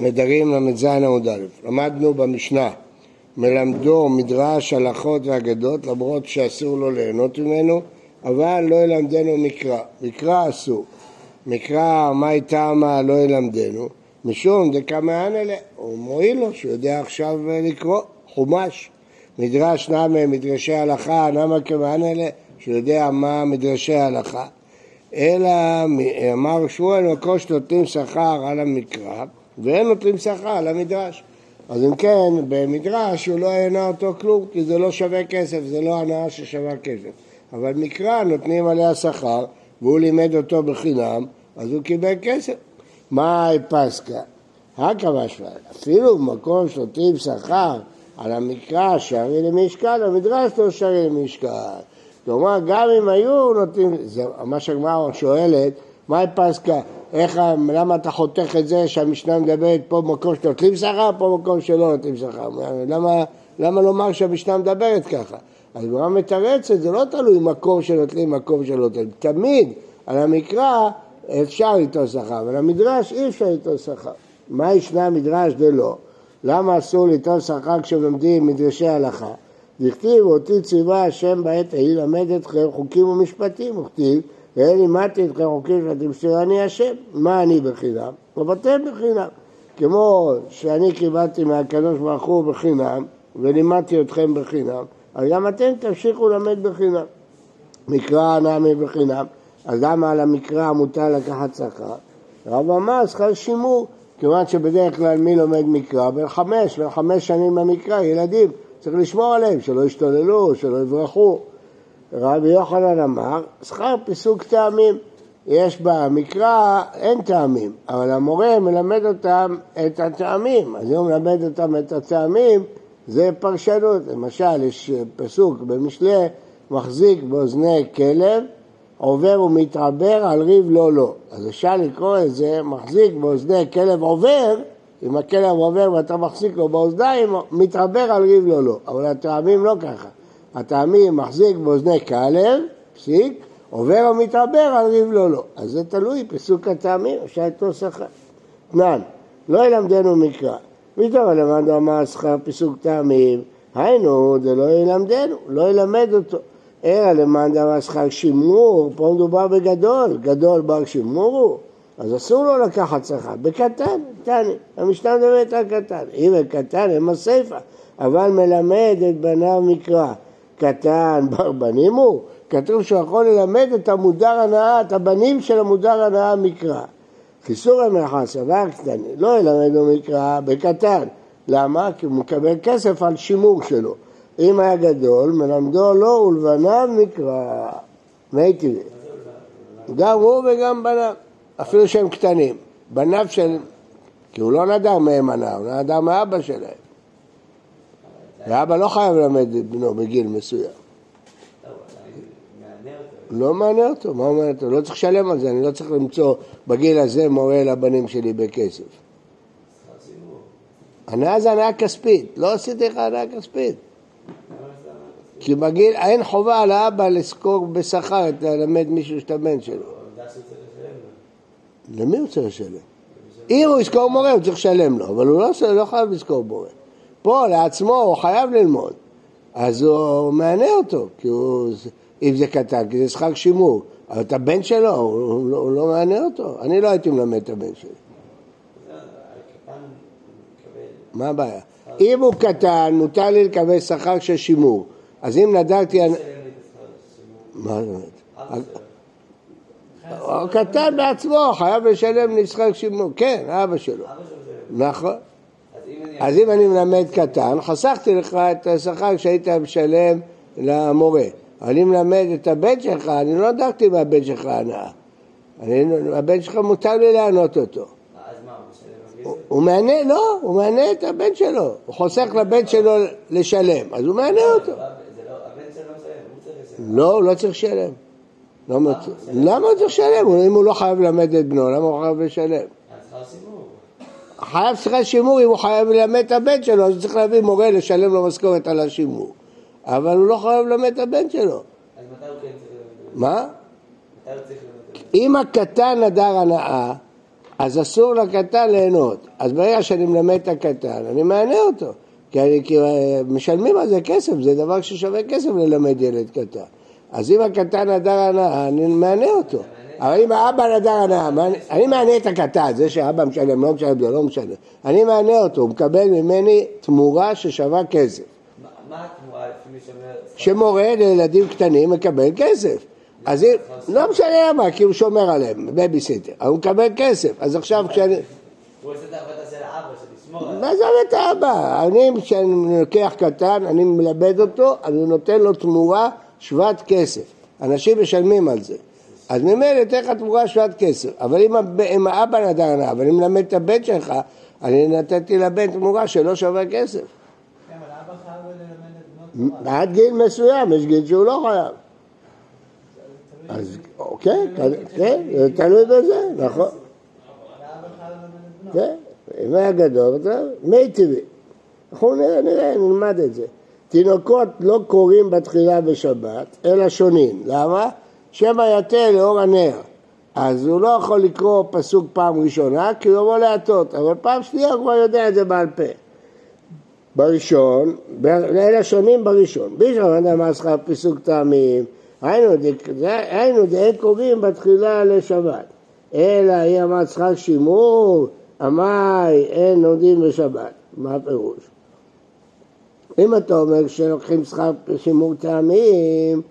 נדרים ל"ז עמוד א', למדנו במשנה, מלמדו מדרש הלכות ואגדות למרות שאסור לו ליהנות ממנו, אבל לא ילמדנו מקרא, מקרא אסור, מקרא מאי תמה לא ילמדנו, משום דקמאן אלה, הוא מועיל לו שהוא יודע עכשיו לקרוא, חומש, מדרש נמה מדרשי הלכה, נמה כמאן אלה, שהוא יודע מה מדרשי ההלכה, אלא אמר שמואל מקום שנותנים שכר על המקרא ואין נותנים שכר על המדרש. אז אם כן, במדרש הוא לא יענה אותו כלום, כי זה לא שווה כסף, זה לא הנאה ששווה כסף. אבל מקרא נותנים עליה שכר, והוא לימד אותו בחינם, אז הוא קיבל כסף. מה פסקה? משמע, אפילו במקום שנותנים שכר על המקרא שערי למשקל, המדרש לא שערי למשקל. כלומר, גם אם היו נותנים, זה מה שהגמרא שואלת, מה פסקה? איך, למה אתה חותך את זה שהמשנה מדברת פה במקום שנוטלים שכר, פה במקום שלא נוטלים שכר? למה, למה לומר שהמשנה מדברת ככה? אז הגמרא מתרצת, זה לא תלוי מקום שנוטלים, מקום שלא נוטלים. תמיד על המקרא אפשר ליטול שכר, אבל המדרש אי אפשר ליטול שכר. מה ישנה מדרש דלא? למה אסור ליטול שכר כשלומדים מדרשי הלכה? דכתיב אותי ציווה השם בעת ההיא למד אתכם חוקים ומשפטים, וכתיב ואין לימדתי אתכם חוקים שתמסרני השם, מה אני בחינם? ובתם בחינם. כמו שאני קיבלתי מהקדוש ברוך הוא בחינם, ולימדתי אתכם בחינם, אז גם אתם תמשיכו ללמד בחינם. מקרא נמי בחינם, אז למה על המקרא מותר לקחת שכר? רב אמר שכר שימור, כיוון שבדרך כלל מי לומד מקרא? בין חמש, בין חמש שנים במקרא, ילדים, צריך לשמור עליהם, שלא ישתוללו, שלא יברחו. רבי יוחנן אמר, שכר פיסוק טעמים. יש במקרא, אין טעמים, אבל המורה מלמד אותם את הטעמים, אז אם הוא מלמד אותם את הטעמים, זה פרשנות. למשל, יש פסוק במשלי, מחזיק באוזני כלב, עובר ומתעבר על ריב לא לא. אז אפשר לקרוא את זה, מחזיק באוזני כלב עובר, אם הכלב עובר ואתה מחזיק לו באוזניים, מתעבר על ריב לא לא. אבל הטעמים לא ככה. הטעמים מחזיק באוזני כלב, פסיק, עובר ומתעבר על ריב לא לא. אז זה תלוי, פסוק הטעמים, אפשר לתפוס שכר. תנן, לא ילמדנו מקרא. פתאום למדנו אמר שכר פסוק טעמים, היינו, זה לא ילמדנו, לא ילמד אותו. אלא למאן דאמר שכר שימור, פה מדובר בגדול, גדול בר שימור הוא, אז אסור לו לקחת שכר, בקטן, תני, המשנה מדברת על קטן, אם בקטן הם הסיפא, אבל מלמד את בניו מקרא, קטן בר בנים הוא, כתוב שהוא יכול ללמד את המודר הנאה, את הבנים של המודר הנאה מקרא. חיסור המלאכה סבר קטן, לא ילמדו מקרא בקטן. למה? כי הוא מקבל כסף על שימור שלו. אם היה גדול, מלמדו לו ולבניו מקרא. מי טבעי. גם הוא וגם בניו, אפילו שהם קטנים. בניו של... כי הוא לא נדר מהם הנאה, הוא נדר מאבא שלהם. ואבא לא חייב ללמד את בנו בגיל מסוים. לא מענה אותו, מה אומר אותו? לא צריך לשלם על זה, אני לא צריך למצוא בגיל הזה מורה לבנים שלי בכסף. הנאה זה הנאה כספית, לא עשיתי לך הנאה כספית. כי בגיל, אין חובה על האבא לזכור בשכר ללמד מישהו שאת הבן שלו. למי הוא צריך לשלם? אם הוא יזכור מורה הוא צריך לשלם לו, אבל הוא לא, לא חייב לזכור מורה. פה לעצמו הוא חייב ללמוד, אז הוא מענה אותו, כי הוא, אם זה קטן, כי זה שכר שימור, אבל את הבן שלו, הוא, הוא, לא, הוא לא מענה אותו, אני לא הייתי מלמד את הבן שלי. מה הבעיה? אם הוא קטן, מותר לי לקבל שכר של שימור, אז אם נדרתי... מה זאת אומרת? הוא קטן בעצמו, חייב לשלם לי שכר שימור, כן, אבא שלו. נכון. אז אם אני מלמד קטן, חסכתי לך את השכר שהיית משלם למורה. אני מלמד את הבן שלך, אני לא דאגתי מהבן שלך הנאה. הבן שלך מותר לי לענות אותו. הוא מענה, לא, הוא מענה את הבן שלו. הוא חוסך לבן שלו לשלם, אז הוא מענה אותו. לא, הוא לא צריך לשלם. למה הוא צריך לשלם? אם הוא לא חייב ללמד את בנו, למה הוא חייב לשלם? חייב שכר שימור אם הוא חייב ללמד את הבן שלו, אז הוא צריך להביא מורה לשלם לו משכורת על השימור. אבל הוא לא חייב ללמד את הבן שלו. אז מתי הוא כן צריך ללמד? מה? אם הקטן נדר הנאה, אז אסור לקטן ליהנות. אז ברגע שאני מלמד את הקטן, אני מענה אותו. כי, אני, כי אה, משלמים על זה כסף, זה דבר ששווה כסף ללמד ילד קטן. אז אם הקטן נדר הנאה, אני מענה אותו. אבל אם האבא נדר הנאה, אני מענה את הקטן, זה שאבא משלם, לא משלם, זה לא משנה. אני מענה אותו, הוא מקבל ממני תמורה ששווה כסף. מה התמורה לפי מי שאומר... שמורה לילדים קטנים מקבל כסף. אז אם, לא משנה למה, כי הוא שומר עליהם, בייביסיטר, הוא מקבל כסף, אז עכשיו כשאני... הוא עושה את העבודה של האבא, של לשמור עליו. מה זה את האבא? אני, כשאני לוקח קטן, אני מלמד אותו, אני נותן לו תמורה שוות כסף. אנשים משלמים על זה. אז ממילא אתן לך תמורה שוות כסף. אבל אם, אם האבא נדר הנאה, ואני מלמד את הבן שלך, אני נתתי לבן תמורה שלא שווה כסף. כן, אבל אבא חייב ללמד את. עד גיל מסוים, יש גיל שהוא לא חייב. אז כן, כן, זה תלוי בזה, נכון. כן, אם היה גדול, זה מי טבעי. אנחנו נראה, נראה, נלמד את זה. תינוקות לא קוראים בתחילה בשבת, אלא שונים. למה? שמא יתה לאור הנר. אז הוא לא יכול לקרוא פסוק פעם ראשונה, כי הוא יבוא להטות, אבל פעם שנייה הוא כבר יודע את זה בעל פה. בראשון, אלא שונים בראשון. בראשון, מה שכר פסוק טעמים, היינו, דאין קוראים בתחילה לשבת. אלא היא אמרת שכר שימור, עמי אין לומדים בשבת. מה הפירוש? אם אתה אומר שלוקחים שכר שימור טעמים,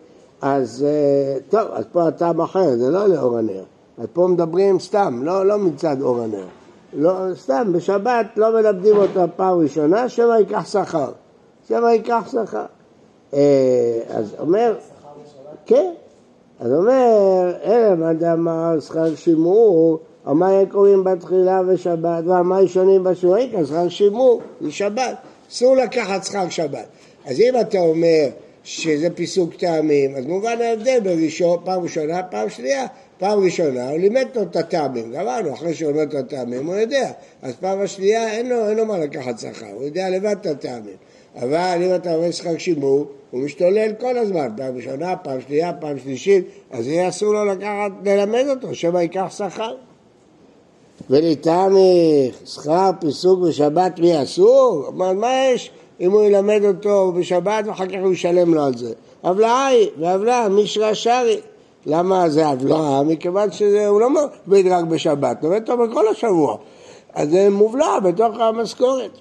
אז אה, טוב, אז פה הטעם אחר, זה לא לאור הנר. אז פה מדברים סתם, לא, לא מצד אור הנר. לא, סתם, בשבת לא מלמדים אותו פעם ראשונה, שמא ייקח שכר. שמא ייקח שכר. אה, אז אומר, כן, אז אומר, אלא מה דאמר שכר שימור, אמר קוראים בתחילה ושבת, ואמר ישנים בשורק, אז שכר שימור, זה שבת, אסור לקחת שכר שבת. אז אם אתה אומר שזה פיסוק טעמים, אז מובן ההבדל בין ראשון, פעם ראשונה, פעם שנייה. פעם ראשונה הוא לימד אותו את הטעמים, גמרנו, אחרי שהוא לימד אותו את הטעמים הוא יודע, אז פעם השנייה אין לו, אין לו מה לקחת שכר, הוא יודע לבד את הטעמים. אבל אם אתה אומר שכר שימור, הוא משתולל כל הזמן, פעם ראשונה, פעם שנייה, פעם שלישית, אז יהיה אסור לו לקחת, ללמד אותו, שמא ייקח שכר. ולטעמי שכר פיסוק בשבת מי אסור? מה יש אם הוא ילמד אותו בשבת ואחר כך הוא ישלם לו על זה? הבלעה היא, והבלעה מישרא שרי. למה זה הבלעה? מכיוון שהוא לא מלמד רק בשבת, לומד אותו בכל השבוע. אז זה מובלע בתוך המשכורת.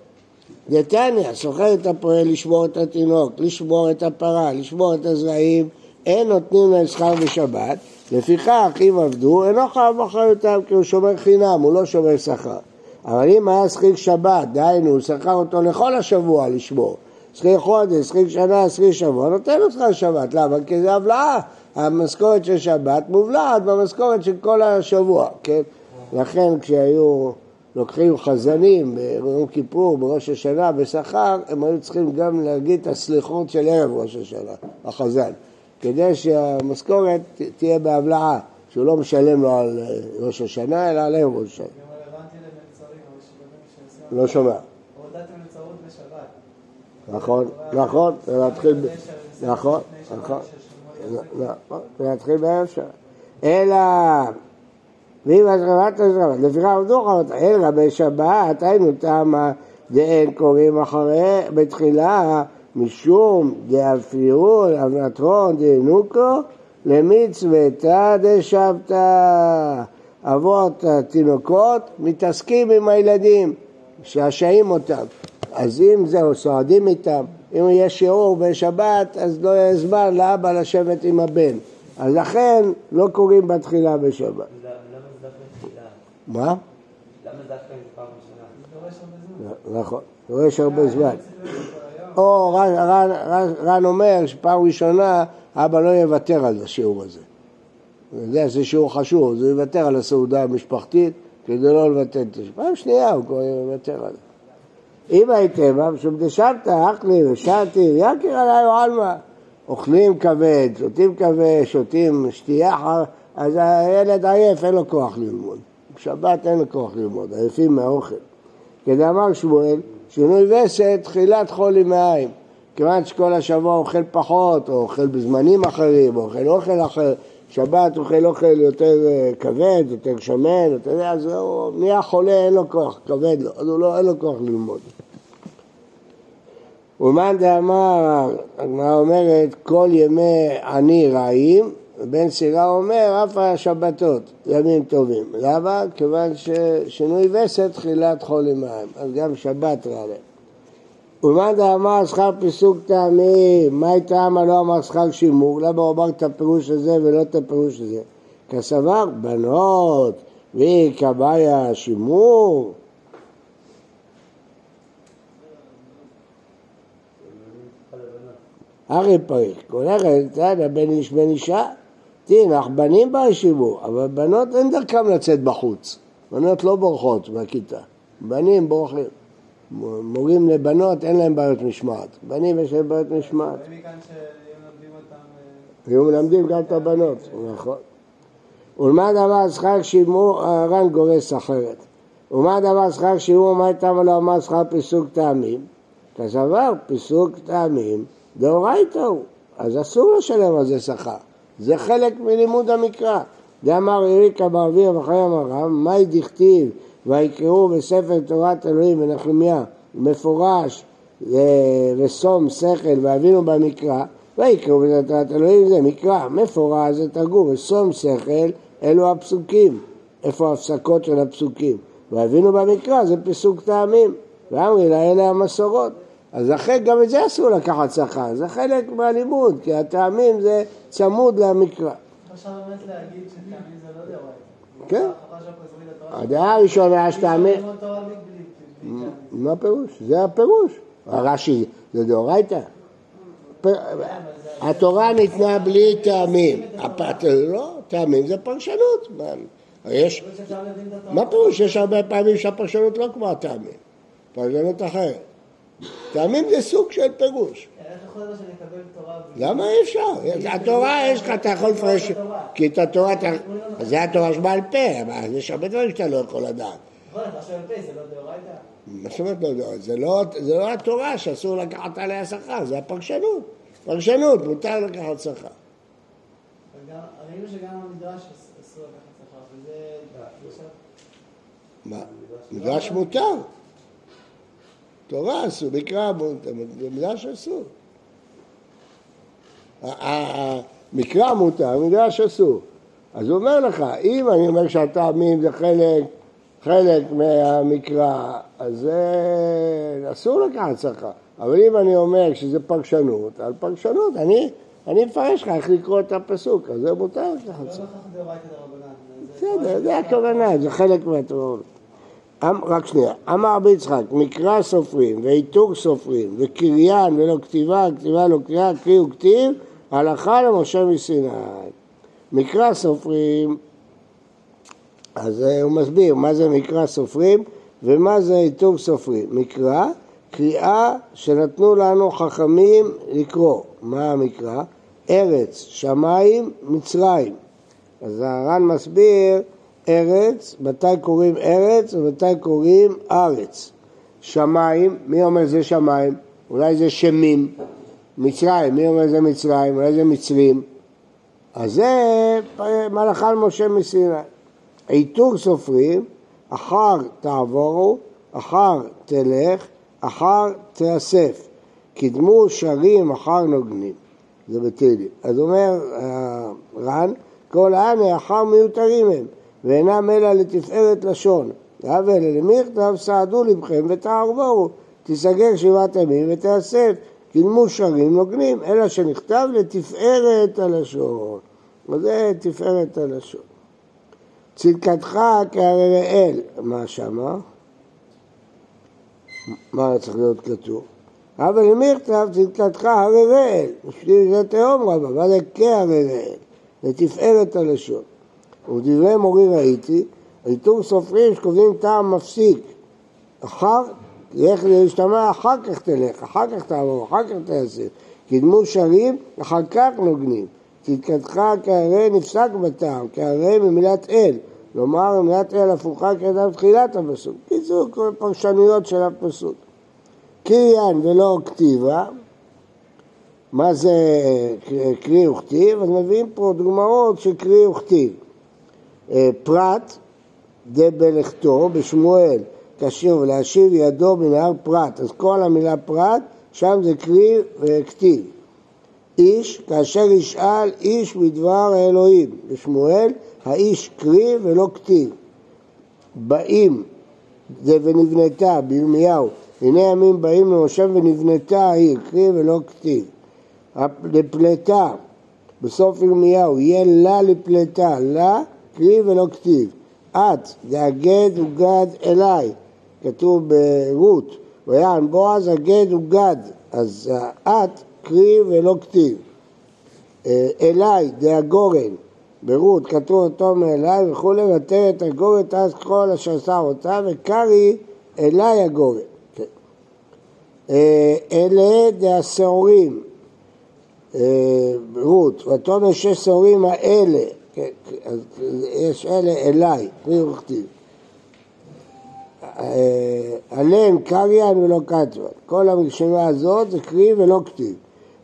דתניא, סוחר את הפועל לשמור את התינוק, לשמור את הפרה, לשמור את הזרעים, אין נותנים להם שכר בשבת, לפיכך אם עבדו, אינו חייב אחריותם כי הוא שומר חינם, הוא לא שומר שכר. אבל אם היה שכיר שבת, דהיינו, הוא שכר אותו לכל השבוע לשמור, שכיר חודש, שכיר שנה, שכיר שבוע, נותן שכר שבת, למה? כי זה הבלעה, המשכורת של שבת מובלעת במשכורת של כל השבוע, כן? לכן כשהיו לוקחים חזנים ביום כיפור, בראש השנה, בשכר, הם היו צריכים גם להגיד את הסליחות של ערב ראש השנה, החזן, כדי שהמשכורת תהיה בהבלעה, שהוא לא משלם לו על אה, ראש השנה, אלא על ערב ראש השנה. לא שומע. הורדת מלצרות בשבת. נכון, נכון, זה להתחיל, ב- לפני ש- נכון, שבת נכון, ששמעו נכון, בערב שעה. אלא, ואם אז רבת, לפיכך עבדו חבות, אלא בשבת, היינו טעמה דאין קוראים אחרי, בתחילה, משום דאפירון, אבנתרון, דאינוקו, למצוותה דשבתא. אבות התינוקות מתעסקים עם הילדים, משעשעים אותם. אז אם זהו, סועדים איתם, אם יהיה שיעור בשבת, אז לא יהיה זמן לאבא לשבת עם הבן. אז לכן לא קוראים בתחילה בשבת. למה זה דווקא תחילה? מה? למה דווקא זה פעם ראשונה? זה דורש הרבה זמן. נכון, דורש הרבה זמן. או רן, אומר שפעם ראשונה אבא לא יוותר על השיעור הזה. שזה שיעור חשוב, אז הוא יוותר על הסעודה המשפחתית כדי לא לבטל השם. פעם שנייה הוא כבר יוותר על זה. אם הייתם, משום דשבת, אכלי ושרתי, יקר עליי או עלמא. אוכלים כבד, שותים כבד, שותים שתייה, אז הילד עייף, אין לו כוח ללמוד. בשבת אין לו כוח ללמוד, עייפים מהאוכל. כדאמר שמואל, שינוי וסת, תחילת חולי מעיים. כיוון שכל השבוע אוכל פחות, או אוכל בזמנים אחרים, או אוכל אוכל אחר, שבת אוכל אוכל יותר אה, כבד, יותר שמן, אתה יודע, אז הוא נהיה חולה, אין לו כוח, כבד לו, אז הוא לא, אין לו כוח ללמוד. ומאן דאמר, הגמרא אומרת, כל ימי עני רעים, ובן סירה אומר, אף השבתות, ימים טובים. למה? כיוון ששינוי וסת תחילת חול מים, אז גם שבת רע להם. ומאן דאמר שכר פיסוק טעמים, מה טעמה לא אמר שכר שימור? למה הוא אמר את הפירוש הזה ולא את הפירוש הזה? כסבר בנות, והיא כבאיה שימור. הרי פריך, כל תנא בין איש בין אישה, תנח בנים בישיבו, אבל בנות אין דרכם לצאת בחוץ, בנות לא בורחות מהכיתה, בנים בורחים. מורים לבנות אין להם בעיות משמעת, בנים יש להם בעיות משמעת. אותם... אה, היו מלמדים גם את הבנות, נכון. ולמה דבר שכר שימור, הר"ן גורס אחרת. ומה דבר שכר שימור, מה איתם לא אמר שכר פיסוק טעמים? כסבר פיסוק טעמים, דאורייתא הוא, אז אסור לשלם על זה שכר. זה חלק מלימוד המקרא. דאמר יריקה באוויר וחיים הרב, מאי דכתיב ויקראו בספר תורת אלוהים ונחמיה מפורש אה, ושום שכל ואבינו במקרא ויקראו בספר תורת אלוהים זה מקרא, מפורש זה תרגום ושום שכל אלו הפסוקים, איפה ההפסקות של הפסוקים ואבינו במקרא זה פסוק טעמים ואמרי לה אלה המסורות אז לכן גם את זה אסור לקחת שכר, זה חלק מהלימוד, כי הטעמים זה צמוד למקרא. אפשר באמת להגיד שטעמים זה לא דאורייתא. כן. הדעה הראשונה טעמים. מה הפירוש? זה הפירוש. הרש"י זה דאורייתא. התורה ניתנה בלי טעמים. לא, טעמים זה פרשנות. מה פירוש? יש הרבה פעמים שהפרשנות לא כמו הטעמים. פרשנות אחרת. טעמים זה סוג של פירוש. בלי... למה אי אפשר? התורה יש לך, אתה יכול לפרש, כי את התורה, אתה- זה התורה שבעל פה, אבל יש הרבה דברים שאתה לא יכול לדעת. נכון, לא דאורייתא? מה זאת אומרת לא? זה לא, זה לא התורה שאסור לקחת עליה שכר, זה הפרשנות. פרשנות, מותר לקחת שכר. ראינו שגם המדרש אס- אסור לקחת שכר, וזה... עכשיו- מה? מדרש מותר. תורה אסור, מקרא מותר, מדרש אסור. ה- ה- המקרא מותר, מדרש אסור. אז הוא אומר לך, אם אני אומר שהטעמים זה חלק, חלק מהמקרא, אז זה אסור לקחת שכר. אבל אם אני אומר שזה פרשנות, על פרשנות, אני, אני מפרש לך איך לקרוא את הפסוק, אז זה מותר לקחת לא שכר. דרבנן. בסדר, זה הכוונה, זה חלק מהתורה. אמ- רק שנייה, אמר רבי יצחק, מקרא סופרים ועיתוג סופרים וקריין ולא כתיבה, כתיבה לא קריאה, קריא וכתיב, הלכה למשה מסיני. מקרא סופרים, אז אה, הוא מסביר מה זה מקרא סופרים ומה זה עיתוג סופרים. מקרא, קריאה שנתנו לנו חכמים לקרוא. מה המקרא? ארץ, שמיים, מצרים. אז הר"ן מסביר ארץ, מתי קוראים ארץ ומתי קוראים ארץ. שמיים, מי אומר זה שמיים? אולי זה שמים. מצרים, מי אומר זה מצרים? אולי זה מצרים. אז זה מלאכה על משה מסיני. עיטור סופרים, אחר תעבורו, אחר תלך, אחר תאסף. קדמו שרים, אחר נוגנים. זה בתהילים. אז אומר אה, ר"ן, כל העני אחר מיותרים הם, ואינם אלא לתפארת לשון. ואבל למכתב סעדו לבכם ותערבורו, תיסגר שבעת ימים ותאסף, קדמו שרים נוגנים, אלא שנכתב לתפארת הלשון. וזה תפארת הלשון. צדקתך כהרראל, מה שמה? מה צריך להיות כתוב? אבל למכתב צדקתך הרראל, בשביל זה תהום רבה, מה זה כהרראל? לתפארת הלשון. ודברי מורי ראיתי, עיטור סופרים שקובעים טעם מפסיק. אחר, לך להשתמע, אחר כך תלך, אחר כך תעבור, אחר כך תעשה. קדמו שרים, אחר כך נוגנים. צדקתך כהרי נפסק בטעם, כהרי ממילת אל. כלומר, ממילת אל הפוכה כתב תחילת הפסוק. קיצור, כל פרשנויות של הפסוק. קריין ולא כתיבה, מה זה קרי וכתיב? אז מביאים פה דוגמאות של קרי וכתיב. אה, פרט דה בלכתו בשמואל כשיר ולהשיב ידו בנהר פרט, אז כל המילה פרט, שם זה קרי וכתיב. איש, כאשר ישאל איש בדבר האלוהים, בשמואל, האיש קרי ולא כתיב. באים, זה ונבנתה, בירמיהו, הנה ימים באים למשה ונבנתה העיר, קרי ולא כתיב. לפלטה, בסוף ירמיהו, יהיה לה לפלטה, לה קרי ולא כתיב. את, זה הגד וגד אליי, כתוב ברות, ויען בועז הגד וגד, אז את קרי ולא כתיב. אה, אליי, זה הגורן, ברות, כתוב אותו מאליי וכולי, ותרא את הגורן אז כל אשר שר אותה, וקרי אליי הגורן. כן. אה, אלה זה השעורים, אה, רות, ותאמר שש שעורים האלה, אז יש אלה אליי, קרי וכתיב. עליהם קריין ולא כתבן. כל הרשימה הזאת זה קרי ולא כתיב.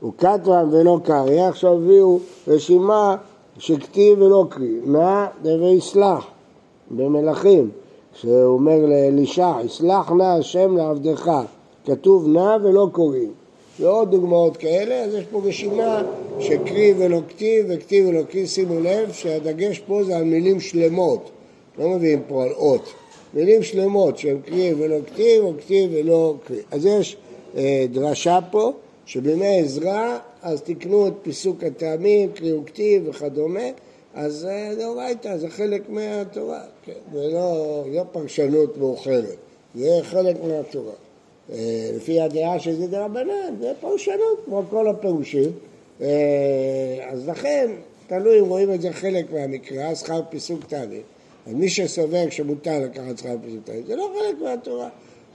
הוא כתבן ולא קרי. עכשיו הביאו רשימה שכתיב ולא קרי. נא דברי סלח במלכים, שהוא אומר לאלישע, יסלח נא השם לעבדך. כתוב נא ולא קוראים. ועוד דוגמאות כאלה, אז יש פה רשימה שקרי ולא כתיב וכתיב ולא קרי, שימו לב שהדגש פה זה על מילים שלמות, לא מביאים פה על אות. מילים שלמות שהן קרי ולא כתיב או כתיב ולא קרי. אז יש אה, דרשה פה שבימי עזרא אז תקנו את פיסוק הטעמים, קרי וכתיב וכדומה, אז אה, דאורייתא זה חלק מהתורה, כן, זה לא, לא פרשנות מאוחרת, זה חלק מהתורה. אה, לפי הדעה שזה דרבנן, זה פרשנות כמו כל הפירושים, אה, אז לכן תלוי אם רואים את זה חלק מהמקרא, שכר פיסוק טעמים. אז מי שסובר שמותר לקחת שכר פשוטים, זה לא חלק מהתורה.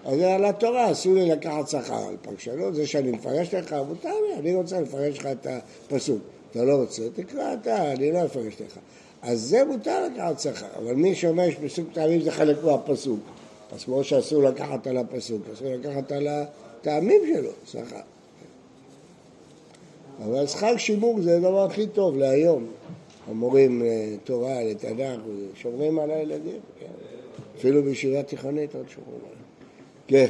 אז על התורה אסור לי לקחת שכר על פרשנות, זה שאני מפרש לך, מותר לי, אני רוצה לפרש לך את הפסוק. אתה לא רוצה, תקרא אתה, אני לא אפרש לך. אז זה מותר לקחת שכר, אבל מי שאומר שפסוק טעמים זה חלק מהפסוק. אז כמו שאסור לקחת על הפסוק, אסור לקחת על הטעמים שלו, שכר. אבל שכר שימור זה הדבר הכי טוב להיום. המורים אה, תורה, לתנ"ך, שומרים על הילדים, כן. אפילו בישיבה תיכונית עוד שומרים עליהם. כן.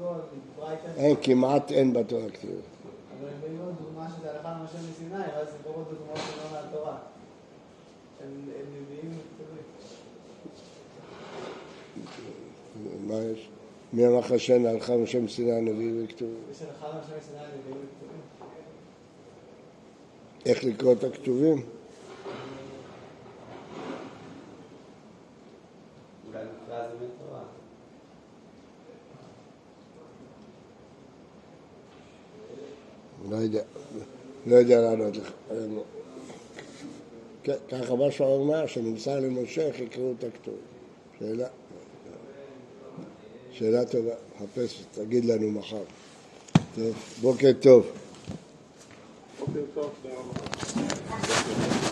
לא אין, כמעט אין בתורה כתיב. אבל הם באים עוד דוגמה שזה הלכה למשה מסיני, ואז זה בואו דוגמאות שלא מהתורה. הם מביאים מה יש? מי אמר לך שאין הלכה למשה מסיני הנביא וכתובים? יש הלכה למשה מסיני הנביא וכתובים. איך לקרוא את הכתובים? לא יודע, לא יודע לענות לך. כן, ככה מה שהוא אומר, שנמסר למשה יקראו את הכתוב. שאלה. שאלה טובה, חפש, תגיד לנו מחר. טוב, בוקר טוב. בוקר טוב, תודה רבה.